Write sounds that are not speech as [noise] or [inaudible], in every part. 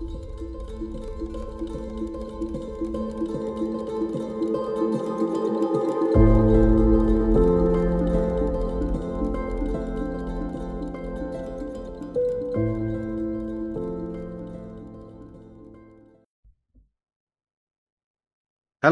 هلا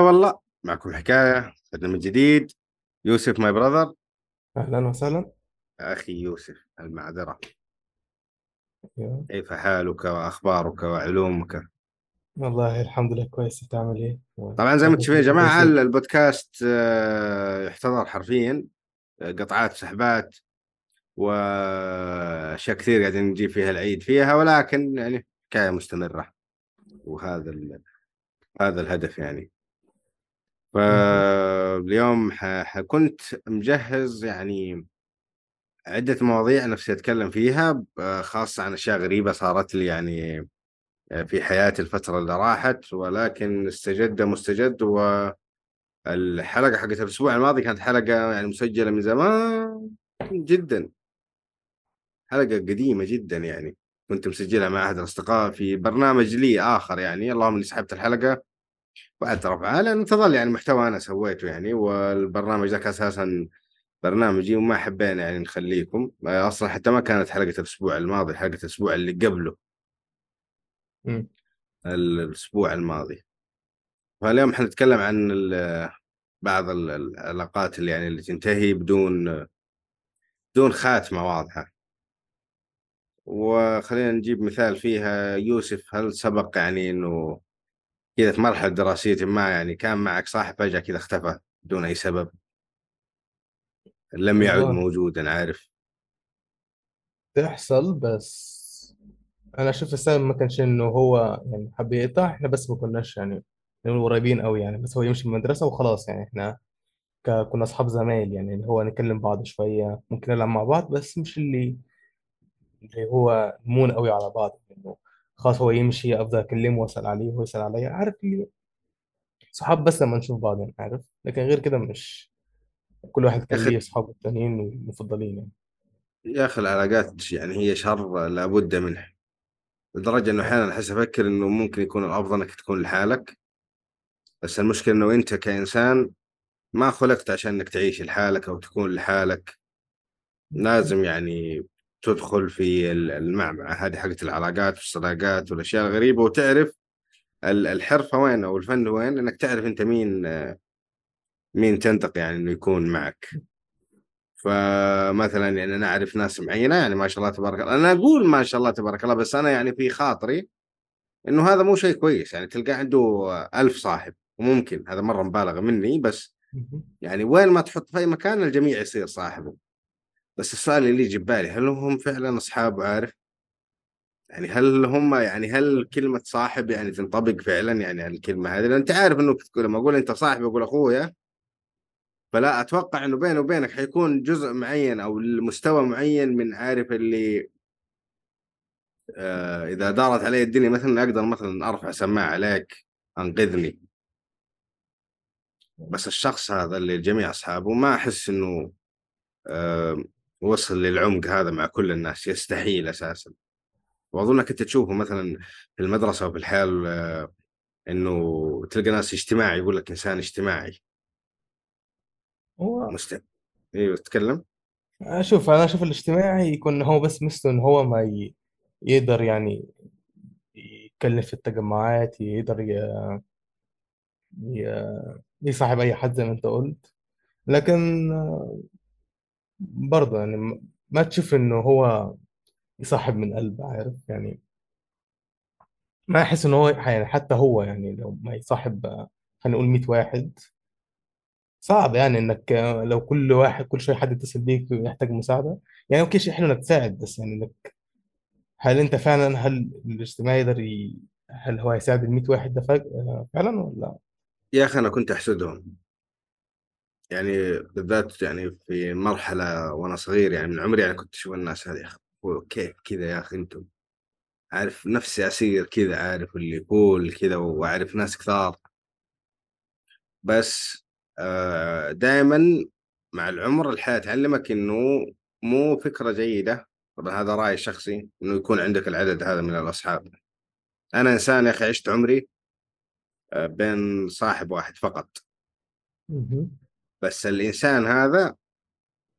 والله معكم حكاية برنامج جديد. يوسف ماي براذر أهلا وسهلا. أخي يوسف المعذرة. يا. كيف حالك وأخبارك وعلومك والله الحمد لله كويس تعمل إيه طبعا زي ما شايفين يا جماعة. البودكاست آه، يحتضر حرفيا آه، قطعات سحبات وأشياء كثير قاعدين نجيب فيها العيد فيها ولكن يعني حكاية مستمرة وهذا ال... هذا الهدف يعني فاليوم. ح... كنت مجهز يعني عدة مواضيع نفسي أتكلم فيها ب- خاصة عن أشياء غريبة صارت لي يعني في حياتي الفترة اللي راحت ولكن استجد مستجد والحلقة حقت الأسبوع الماضي كانت حلقة يعني مسجلة من زمان جدا. حلقة قديمة جدا يعني كنت مسجلها مع أحد الأصدقاء في برنامج لي آخر يعني اللهم إني سحبت الحلقة رفعها لأنه تظل يعني محتوى أنا سويته يعني والبرنامج ذاك أساسا برنامجي وما حبينا يعني نخليكم. أصلا حتى ما كانت حلقة الأسبوع الماضي حلقة الأسبوع اللي قبله. مم. الأسبوع الماضي. فاليوم حنتكلم عن بعض ال- العلاقات اللي يعني اللي تنتهي بدون بدون خاتمة واضحة. وخلينا نجيب مثال فيها. يوسف هل سبق يعني إنه كذا في مرحلة دراسية ما يعني كان معك صاحب فجأة كذا اختفى بدون أي سبب؟ لم يعد موجودا عارف. تحصل بس أنا أشوف السبب ما كانش إنه هو يعني حب يقطع إحنا بس ما كناش يعني نقول قريبين أوي يعني بس هو يمشي من المدرسة وخلاص يعني إحنا ك- كنا أصحاب زمايل يعني اللي هو نكلم بعض شوية ممكن نلعب مع بعض بس مش اللي اللي هو نمون أوي على بعض إنه خلاص هو يمشي أفضل أكلمه وأسأل عليه وهو يسأل عليا عارف اللي صحاب بس لما نشوف بعض يعني عارف؟ لكن غير كده مش كل واحد كان ليه أصحابه التانيين المفضلين يعني. يا أخي العلاقات يعني هي شر لابد منه. لدرجة إنه أحيانا أحس أفكر إنه ممكن يكون الأفضل إنك تكون لحالك. بس المشكلة إنه أنت كإنسان ما خلقت عشان إنك تعيش لحالك أو تكون لحالك. لازم يعني تدخل في ال- المعمعة هذه حقت العلاقات والصداقات والأشياء الغريبة وتعرف ال- الحرفة وين أو الفن وين إنك تعرف أنت مين مين تنطق يعني إنه يكون معك. فمثلا يعني أنا أعرف ناس معينة يعني ما شاء الله تبارك الله. أنا أقول ما شاء الله تبارك الله بس أنا يعني في خاطري إنه هذا مو شيء كويس. يعني تلقاه عنده ألف صاحب وممكن هذا مرة مبالغة مني بس. يعني وين ما تحط في أي مكان الجميع يصير صاحبه. بس السؤال اللي يجي ببالي هل هم فعلا أصحاب عارف؟ يعني هل هم يعني هل كلمة صاحب يعني تنطبق فعلا؟ يعني على الكلمة هذه؟ لأن أنت عارف إنه لما أقول أنت صاحبي أقول أخويا فلا أتوقع إنه بيني وبينك حيكون جزء معين أو مستوى معين من عارف اللي آه إذا دارت علي الدنيا مثلا أقدر مثلا أرفع سماعة عليك أنقذني. بس الشخص هذا اللي الجميع أصحابه ما أحس إنه آه وصل للعمق هذا مع كل الناس يستحيل أساسا. وأظنك أنت تشوفه مثلا في المدرسة وفي الحياة آه، إنه تلقى ناس اجتماعي يقول لك إنسان اجتماعي. هو مست أيوه تتكلم أشوف أنا أشوف الاجتماعي يكون هو بس مثله إن هو ما ي... يقدر يعني يتكلم في التجمعات يقدر ي... ي... يصاحب أي حد زي ما أنت قلت. لكن برضه يعني ما ما تشوف إنه هو يصاحب من قلب عارف؟ يعني ما أحس إنه هو يعني حتى هو يعني لو ما يصاحب خلينا نقول 100 واحد صعب يعني إنك لو كل واحد كل شوية حد يتصل بيك ويحتاج مساعدة. يعني أوكي شيء حلو إنك تساعد بس يعني إنك هل أنت فعلا هل الاجتماع يقدر ي... هل هو هيساعد ال 100 واحد ده فج- فعلا ولا؟ يا أخي أنا كنت أحسدهم. يعني بالذات يعني في مرحلة وأنا صغير يعني من عمري يعني كنت أشوف الناس هذه يا هو كيف كذا يا أخي أنتم؟ عارف نفسي اسير كذا عارف اللي يقول كذا وأعرف ناس كثار. بس آه دائما مع العمر الحياة تعلمك إنه مو فكرة جيدة. طبعا هذا رأيي الشخصي إنه يكون عندك العدد هذا من الأصحاب. أنا إنسان يا أخي عشت عمري آه، بين صاحب واحد فقط. بس الإنسان هذا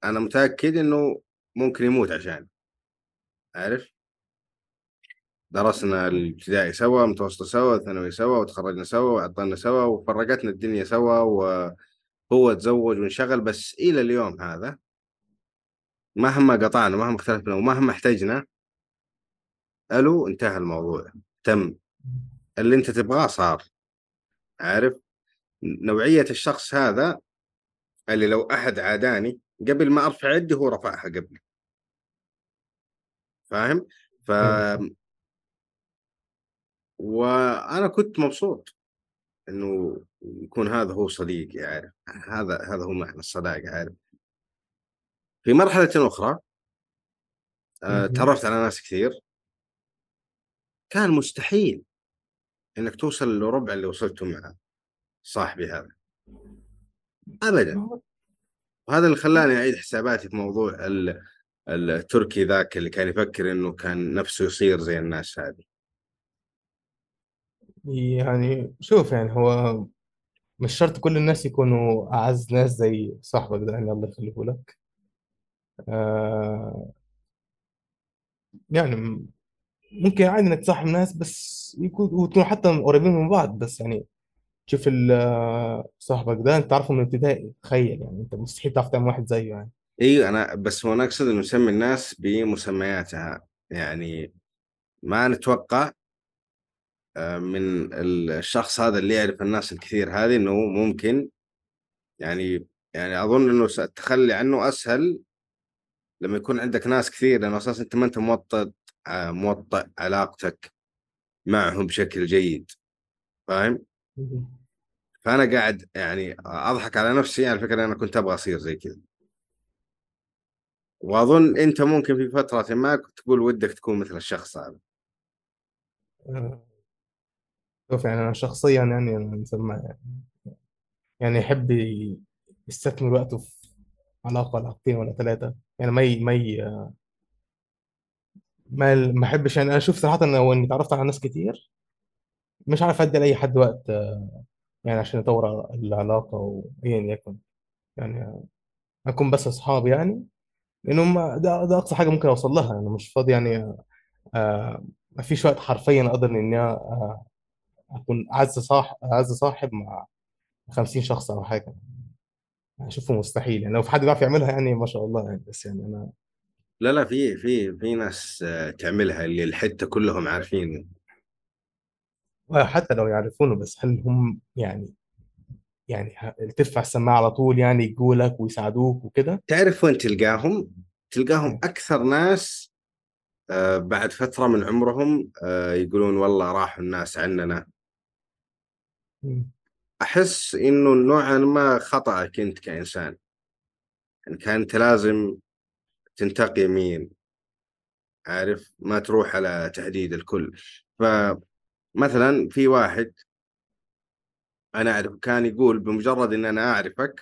أنا متأكد إنه ممكن يموت عشان. عارف؟ درسنا الابتدائي سوا متوسطة سوا ثانوي سوا وتخرجنا سوا وعطلنا سوا وفرقتنا الدنيا سوا وهو تزوج وانشغل. بس إلى اليوم هذا مهما قطعنا مهما اختلفنا ومهما احتجنا ألو انتهى الموضوع. تم. اللي أنت تبغاه صار. عارف؟ نوعية الشخص هذا اللي لو أحد عاداني قبل ما أرفع يدي هو رفعها قبلي فاهم؟ ف وأنا كنت مبسوط إنه يكون هذا هو صديقي عارف هذا هذا هو معنى الصداقة عارف في مرحلة أخرى آه،. تعرفت على ناس كثير. كان مستحيل إنك توصل لربع اللي وصلته مع صاحبي هذا. أبدا. وهذا اللي خلاني أعيد حساباتي في موضوع ال- التركي ذاك اللي كان يفكر إنه كان نفسه يصير زي الناس هذه. يعني شوف يعني هو مش شرط كل الناس يكونوا أعز ناس زي صاحبك ده يعني الله يخليه لك. آه يعني ممكن عادي إنك تصاحب ناس بس يكون حتى قريبين من بعض بس يعني شوف ال- آه، صاحبك ده أنت عارفه من ابتدائي تخيل يعني أنت مستحيل تعرف تعمل واحد زيه يعني. أيوه أنا بس هو أنا أقصد إنه نسمي الناس بمسمياتها يعني ما نتوقع من الشخص هذا اللي يعرف الناس الكثير هذه إنه ممكن يعني يعني أظن إنه التخلي عنه أسهل لما يكون عندك ناس كثير لأنه أساسا أنت ما أنت موطد آه، موطئ علاقتك معهم بشكل جيد فاهم؟ فأنا قاعد يعني أضحك على نفسي على فكرة أنا كنت أبغى أصير زي كذا. وأظن أنت ممكن في فترة ما كنت تقول ودك تكون مثل الشخص هذا. آه، شوف يعني أنا شخصيا يعني أنا مسمى يعني يحب يستثمر وقته في علاقة علاقتين ولا ثلاثة يعني ما. ما. ما ما أحبش يعني أنا أشوف صراحة لو اني اتعرفت على ناس كتير مش عارف أدي لأي حد وقت يعني عشان يطور العلاقة وايا يكن يعني أكون بس أصحاب يعني لانهم ده ده أقصى حاجة ممكن أوصل لها أنا مش فاضي يعني آه ما فيش وقت حرفيا أقدر إني أكون اعز صاحب اعز صاحب مع 50 شخص أو حاجة أشوفه مستحيل يعني لو في حد بيعرف يعملها يعني ما شاء الله يعني بس يعني أنا لا لا في في في ناس تعملها اللي الحتة كلهم عارفين حتى لو يعرفونه بس هل هم يعني يعني ترفع السماعة على طول يعني يجوا ويساعدوك وكده تعرف وين تلقاهم؟ تلقاهم. أكثر ناس آه، بعد فترة من عمرهم آه، يقولون والله راحوا الناس عننا مم. أحس إنه نوعا ما خطأك أنت كإنسان يعني كان أنت لازم تنتقي يمين عارف ما تروح على تهديد الكل فمثلا في واحد أنا أعرف كان يقول بمجرد إن أنا أعرفك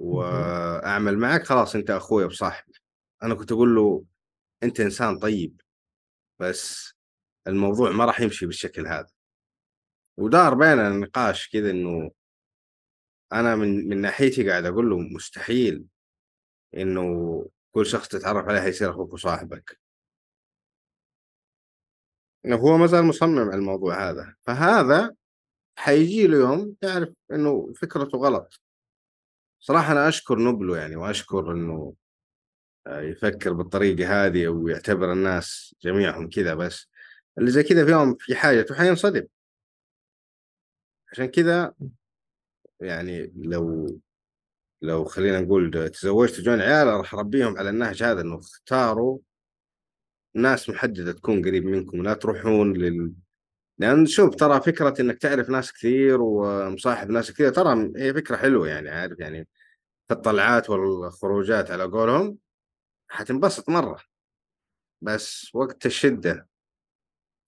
مهم. وأعمل معك خلاص أنت أخوي وصاحبي أنا كنت أقول له أنت إنسان طيب بس الموضوع ما راح يمشي بالشكل هذا ودار بيننا نقاش كذا إنه أنا من من ناحيتي قاعد أقول له مستحيل إنه كل شخص تتعرف عليه يصير أخوك وصاحبك. هو ما زال مصمم على الموضوع هذا. فهذا حيجي له يوم يعرف إنه فكرته غلط. صراحة أنا أشكر نبله يعني وأشكر إنه آه، يفكر بالطريقة هذه ويعتبر الناس جميعهم كذا بس. اللي زي كذا في يوم في حاجته حينصدم عشان كذا يعني لو لو خلينا نقول تزوجت وجون عيال راح أربيهم على النهج هذا إنه اختاروا ناس محددة تكون قريب منكم لا تروحون لل لأن شوف ترى فكرة إنك تعرف ناس كثير ومصاحب ناس كثير ترى هي فكرة حلوة يعني عارف يعني في الطلعات والخروجات على قولهم حتنبسط مرة. بس وقت الشدة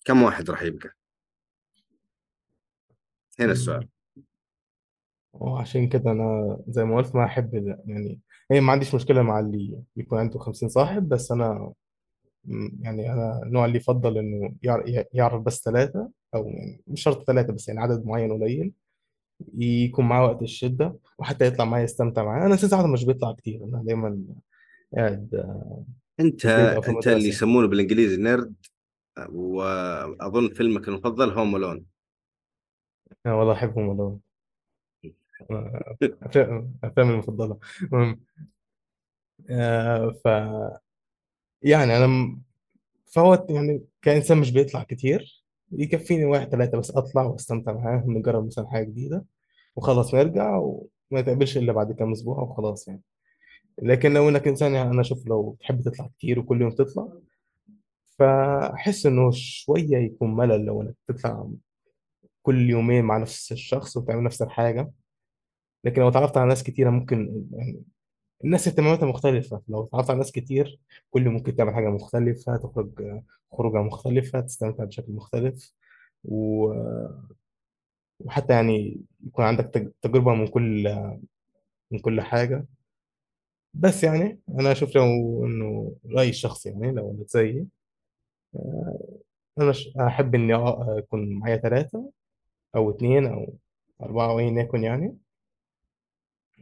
كم واحد راح يبقى؟ هنا مم. السؤال وعشان كده أنا زي ما قلت ما أحب. يعني هي ما عنديش مشكلة مع اللي يكون عنده 50 صاحب بس أنا م- يعني أنا النوع اللي يفضل إنه يعر- يعرف بس ثلاثة أو يعني مش شرط ثلاثة بس يعني عدد معين قليل يكون معاه وقت الشدة وحتى يطلع معايا يستمتع معايا أنا أساسا مش بيطلع كتير أنا دايما قاعد أنت في البيت أو في أنت اللي المدرسة يسمونه بالإنجليزي نيرد واظن فيلمك المفضل هوم الون أنا والله أحبهم والله. [laughs] أفلام- أفلامي المفضلة. المهم آه، ف يعني أنا م- فهو يعني كإنسان مش بيطلع كتير. يكفيني واحد ثلاثة بس أطلع وأستمتع معاهم نجرب مثلا حاجة جديدة وخلاص نرجع وما نتقابلش إلا بعد كام أسبوع وخلاص يعني. لكن لو إنك إنسان يعني أنا أشوف لو بتحب تطلع كتير وكل يوم تطلع فأحس إنه شوية يكون ملل لو إنك تطلع كل يومين مع نفس الشخص وتعمل نفس الحاجة. لكن لو اتعرفت على ناس كتيرة ممكن يعني الناس اهتماماتها مختلفة. لو اتعرفت على ناس كتير كل ممكن تعمل حاجة مختلفة تخرج آه، خروجة مختلفة تستمتع بشكل مختلف. و... وحتى يعني يكون عندك تج- تجربة من كل من كل حاجة. بس يعني أنا أشوف لو إنه رأيي الشخصي يعني لو انك زيي أنا ش- أحب إني أ- يكون معايا ثلاثة أو اثنين أو أربعة أو ايا يكن يعني.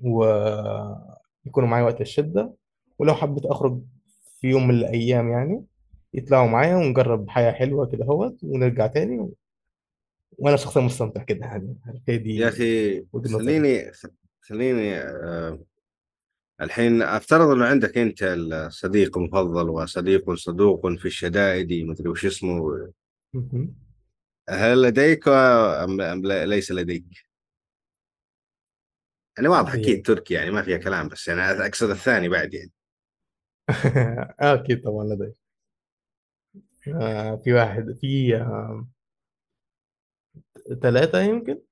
ويكونوا معايا وقت الشدة ولو حبيت أخرج في يوم من الأيام يعني يطلعوا معايا ونجرب حياة حلوة كده أهوت ونرجع تاني و... وأنا شخصيا مستمتع كده يعني. هي يا دي أخي وجهة نظري. خليني خليني آه، الحين أفترض إنه عندك أنت الصديق المفضل وصديق صدوق في الشدائد مدري وش اسمه. مهم. هل لديك أم أم لا- ليس لديك؟ يعني واضح إيه. أكيد تركي يعني ما فيها كلام بس يعني أقصد الثاني بعد يعني. [laughs] أكيد طبعا لدي آه، في واحد في آه، ثلاثة يمكن؟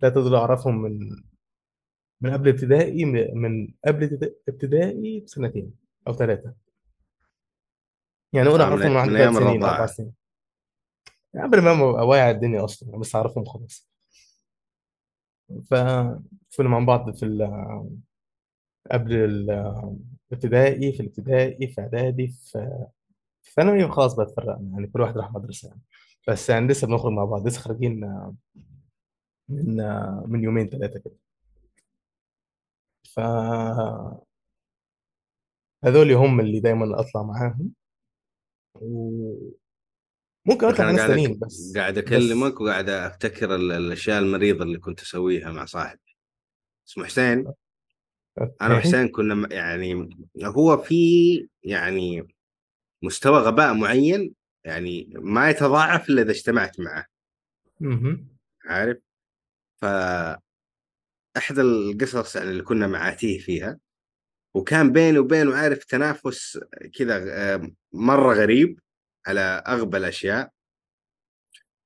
ثلاثة دول أعرفهم من من قبل ابتدائي من قبل ابتدا- ابتدائي بسنتين أو ثلاثة يعني آه، من أعرفهم من من ثلاث أيام سنين الرضاعه سنين. قبل ما ابقى واعي على الدنيا أصلا بس أعرفهم خلاص. فكنا مع بعض في ال- قبل ال- الابتدائي في الابتدائي في إعدادي في ثانوي وخلاص بقى اتفرقنا. يعني كل واحد راح مدرسة. يعني بس يعني لسه بنخرج مع بعض لسه خارجين من من يومين ثلاثة كده. فهذول هم اللي دايما أطلع معاهم. وممكن يا أطلع ناس. تانيين بس قاعد بس. أكلمك وقاعد أفتكر ال- الأشياء المريضة اللي كنت أسويها مع صاحبي. اسمه حسين؟ أنا وحسين كنا يعني هو في يعني مستوى غباء معين يعني ما يتضاعف إلا إذا اجتمعت معه. عارف؟ فاحدى القصص يعني اللي كنا معاتيه فيها وكان بيني وبينه عارف تنافس كذا آه، مرة غريب. على أغبى الأشياء.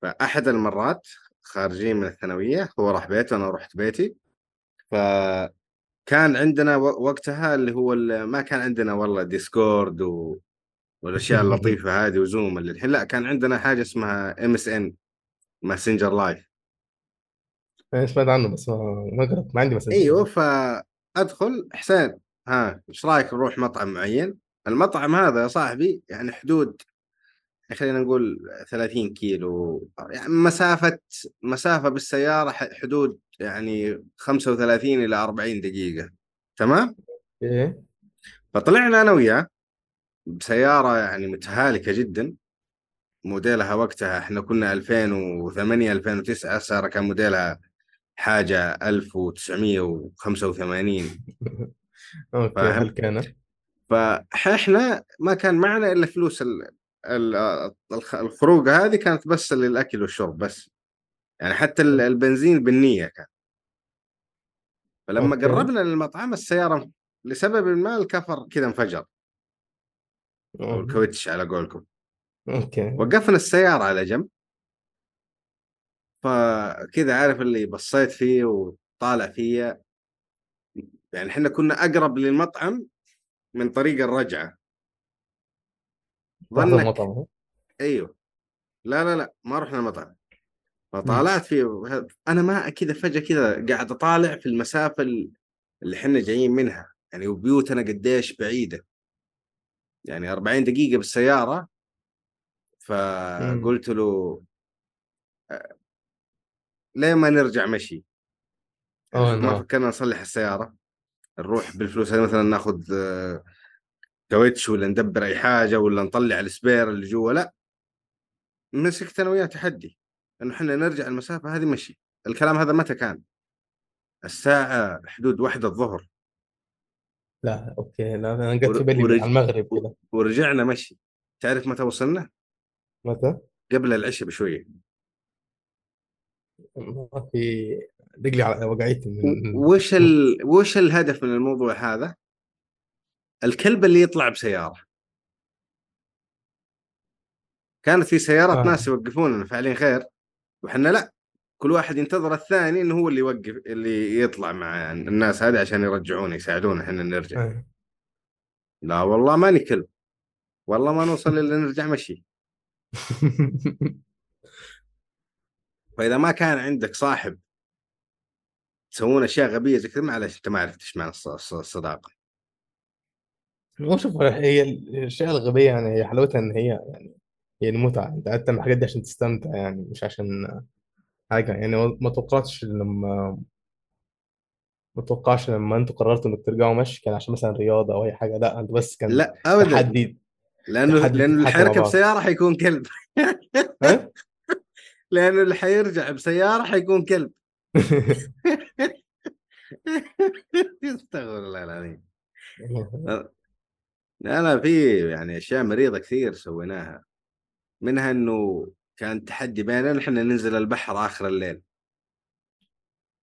فأحد المرات خارجين من الثانوية هو راح بيته وأنا رحت بيتي. فكان عندنا وقتها اللي هو ما كان عندنا والله Discord و... والأشياء [laughs] اللطيفة هذه و Zoom اللي الحين لا كان عندنا حاجة اسمها MSN Messenger Live سمعت عنه بس ما ما عندي مسجل أيوه فأدخل حسين ها إيش رأيك نروح مطعم معين؟ المطعم هذا يا صاحبي يعني حدود خلينا نقول 30 كيلو. يعني مسافة مسافة بالسيارة حدود يعني 35 إلى 40 دقيقة. تمام؟ إيه. فطلعنا أنا وياه بسيارة يعني متهالكة جدا. موديلها وقتها إحنا كنا 2008 2009 السيارة كان موديلها حاجة 1985 [laughs] أوكي هل فاهم كان فإحنا ما كان معنا إلا فلوس ال... ال... الخ- الخروج هذه كانت بس للأكل والشرب بس. يعني حتى ال- البنزين بالنية كان. فلما okay. قربنا للمطعم السيارة لسبب ما الكفر كذا انفجر. أو مهم. الكاوتش على قولكم. okay. وقفنا السيارة على جنب. فكذا عارف اللي بصيت فيه وطالع فيا يعني إحنا كنا أقرب للمطعم من طريق الرجعة. رحت ظنك. المطعم أيوه. لا لا لا ما رحنا المطعم. فطالعت فيه أنا ما كذا فجأة كذا قاعد أطالع في المسافة اللي إحنا جايين منها. يعني وبيوتنا قديش بعيدة. يعني 40 دقيقة بالسيارة. امم فقلت له ليه ما نرجع مشي؟ يعني ما نو فكرنا نصلح السيارة. نروح بالفلوس هذه مثلا ناخذ كاوتش ولا ندبر أي حاجة ولا نطلع ال spare اللي جوا لا مسكت أنا وياه تحدي إنه إحنا نرجع المسافة هذه مشي الكلام هذا متى كان؟ الساعة حدود واحدة الظهر لا أوكي لا أنا جت في بالي على ورج... المغرب و- كده ورجعنا مشي تعرف متى وصلنا؟ متى؟ قبل العشاء بشوية ما في رجلي على وجعتني و- من وش ال... وش الهدف من الموضوع هذا؟ الكلب اللي يطلع بسيارة. كانت في سيارات آه. ناس يوقفوننا فاعلين خير وحنا لأ كل واحد ينتظر الثاني إنه هو اللي يوقف اللي يطلع مع الناس هذه عشان يرجعونا يساعدونا إحنا نرجع. آه. لا والله ماني كلب والله ما نوصل إلا نرجع مشي. [laughs] فإذا ما كان عندك صاحب تسوون أشياء غبية زي كذا معلش أنت ما عرفت إيش معنى الص- الص- الصداقة. هو شوف هي الأشياء الغبية يعني هي حلاوتها إن هي يعني هي المتعة. أنت قاعد تعمل الحاجات دي عشان تستمتع يعني مش عشان حاجة. يعني ما توقعتش لما ما توقعش لما أنتوا قررتوا إنك ترجعوا مشي كان عشان مثلا رياضة أو أي حاجة. لا انت بس كان لا ابدا. تحدي لأنه تحدي لأنه اللي تضحكوا مع حيركب بعض. سياره حيكون كلب. [laughs] ها؟ لأنه اللي حيرجع بسيارة حيكون كلب. [laughs] [laughs] استغفر الله العظيم. لا لا في يعني أشياء مريضة كثير سويناها منها إنه كان تحدي بيننا إحنا ننزل البحر آخر الليل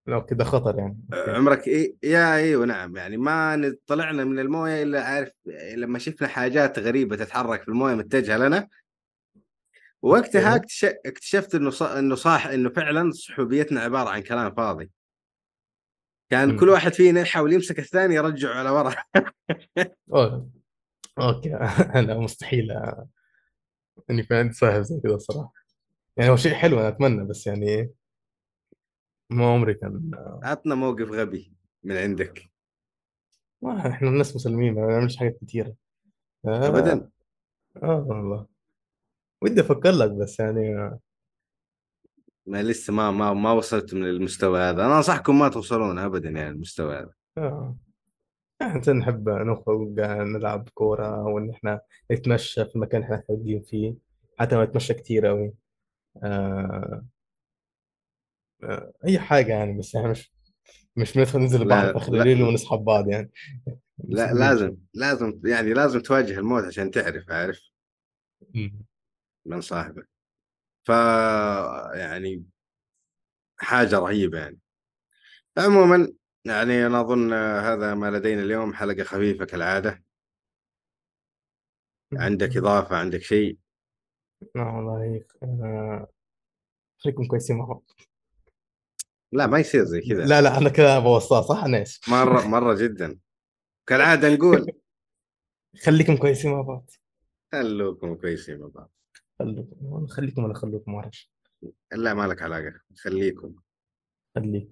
لو كده خطر يعني عمرك إيه؟ يا أيوه نعم يعني ما طلعنا من الموية إلا عارف لما شفنا حاجات غريبة تتحرك في الموية متجهة لنا وقتها أوكي اكتش- اكتشفت إنه ص... إنه صح إنه فعلا صحوبيتنا عبارة عن كلام فاضي كان كل. واحد فينا يحاول يمسك الثاني يرجعه على ورا. أوكي. [laughs] أنا مستحيل إني كان عندي صاحب زي كده الصراحة. يعني هو شيء حلو أنا أتمنى بس يعني ما عمري كان عطنا موقف غبي من عندك. ما إحنا الناس مسلمين ما بنعملش حاجات كتيرة. آه, ابدا؟ آه والله. ودي أفكر لك بس يعني ما لسه ما ما ما وصلت من المستوى هذا. أنا أنصحكم ما توصلون ابدا يعني المستوى هذا. آه. إحنا نحب نخرج نلعب كورة وإن إحنا نتمشى في المكان اللي إحنا قاعدين فيه حتى ما نتمشى كتير قوي آه آه أي حاجة يعني بس إحنا مش مش بندخل ننزل البحر في لا اخر لا. الليل ونسحب بعض يعني. [laughs] لا مستحيل لازم لازم يعني لازم تواجه الموت عشان تعرف عارف. من صاحبك. ف يعني حاجة رهيبة يعني. عموما يعني أنا أظن هذا ما لدينا اليوم حلقة خفيفة كالعادة. عندك إضافة عندك شيء؟ لا والله آه خليكم كويسين مع بعض لا ما يصير زي كذا. لا لا أنا كده بوصلها صح أنا اسف مرة مرة جدا. كالعادة نقول. خليكم كويسين مع بعض. خلوكم كويسين مع بعض. خليكم خليكم ولا خلوكم معرفش لا ما لك علاقة خليكم. خليك.